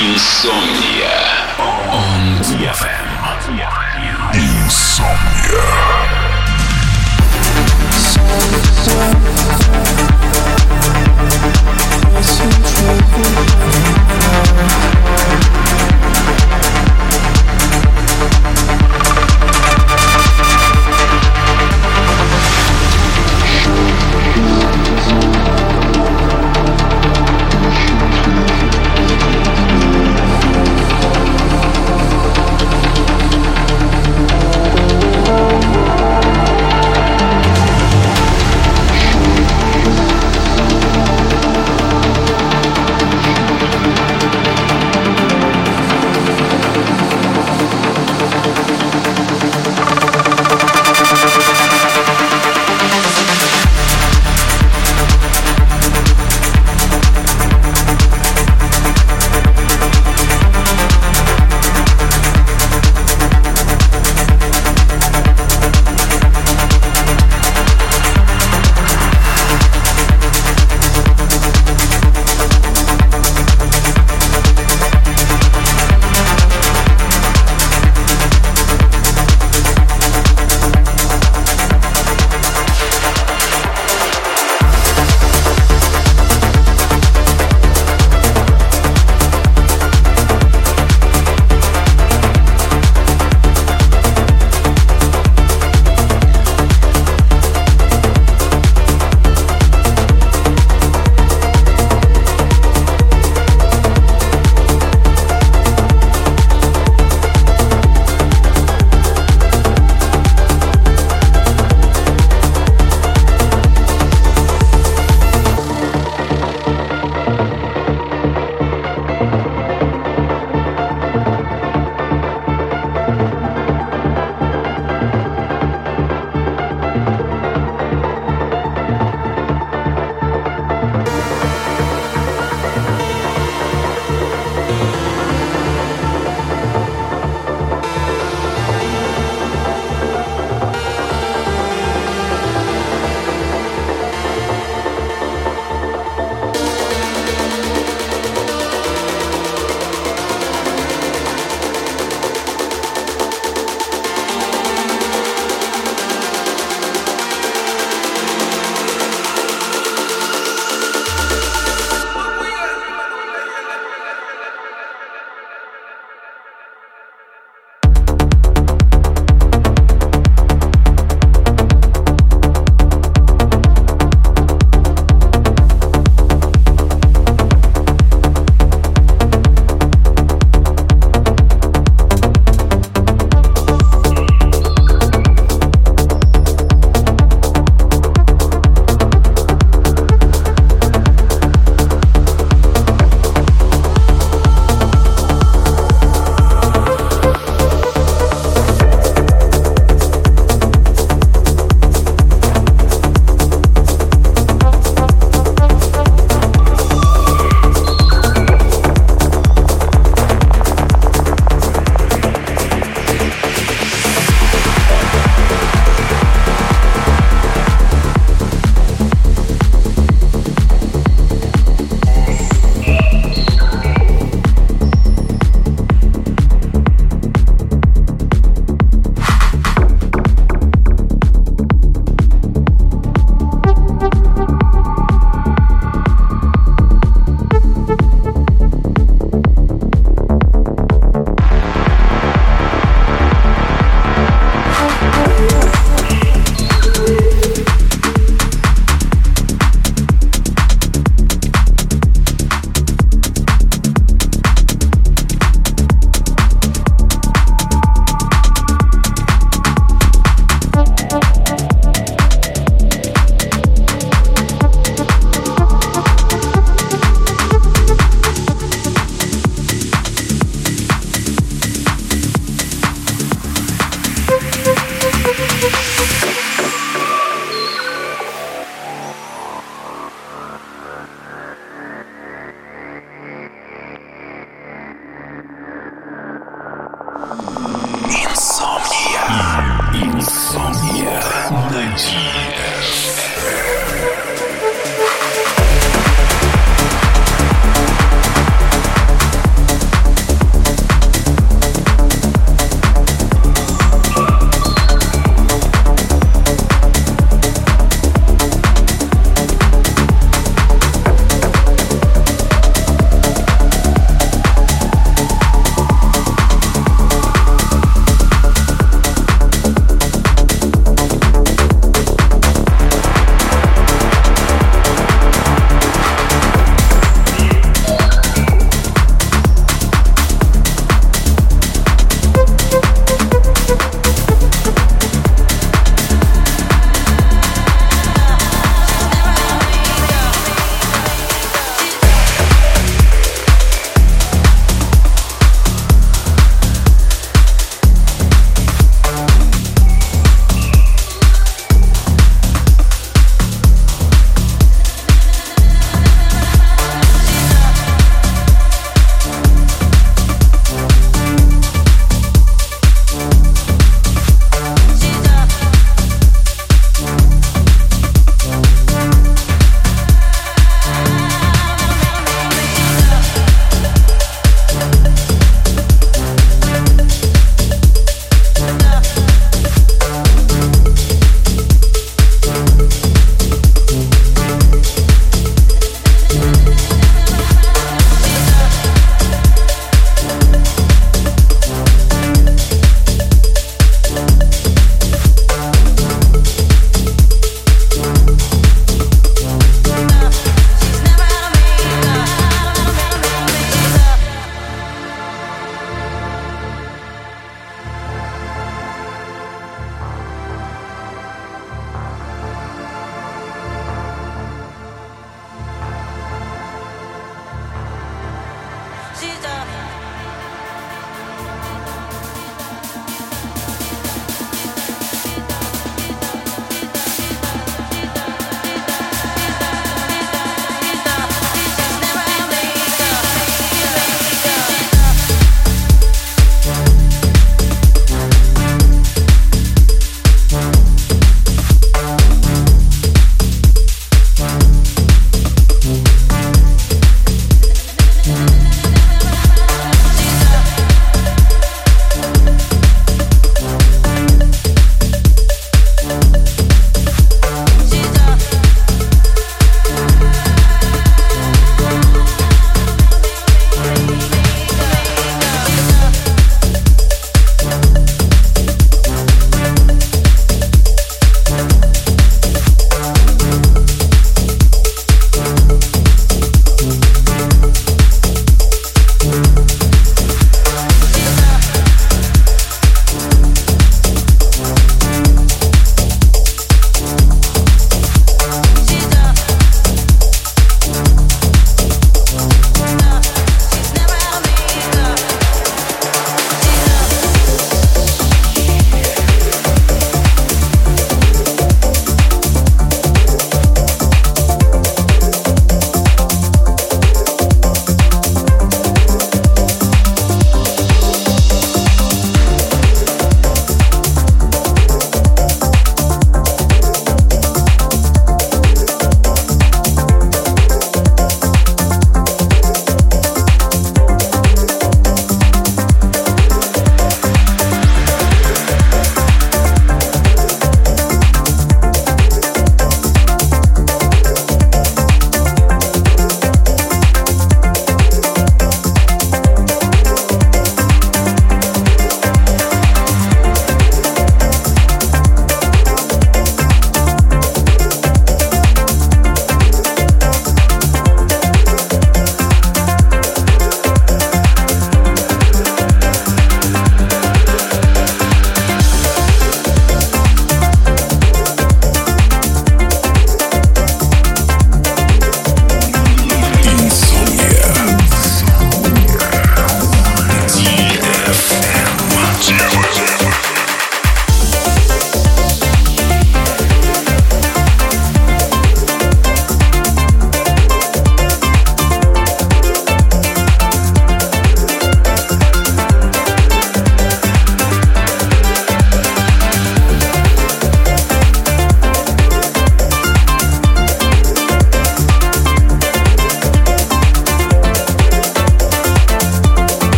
Insomnia on DFM. Insomnia.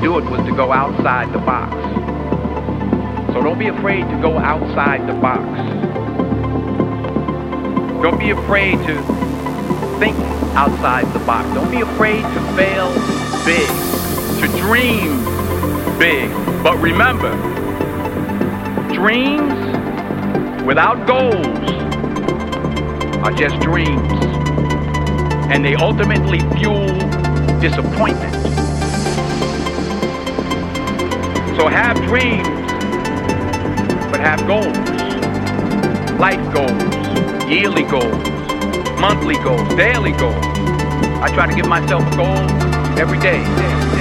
Do it was to go outside the box. So don't be afraid to go outside the box. Don't be afraid to think outside the box. Don't be afraid to fail big, to dream big. But remember, dreams without goals are just dreams. And they ultimately fuel disappointment. So have dreams, but have goals. Life goals, yearly goals, monthly goals, daily goals. I try to give myself a goal every day.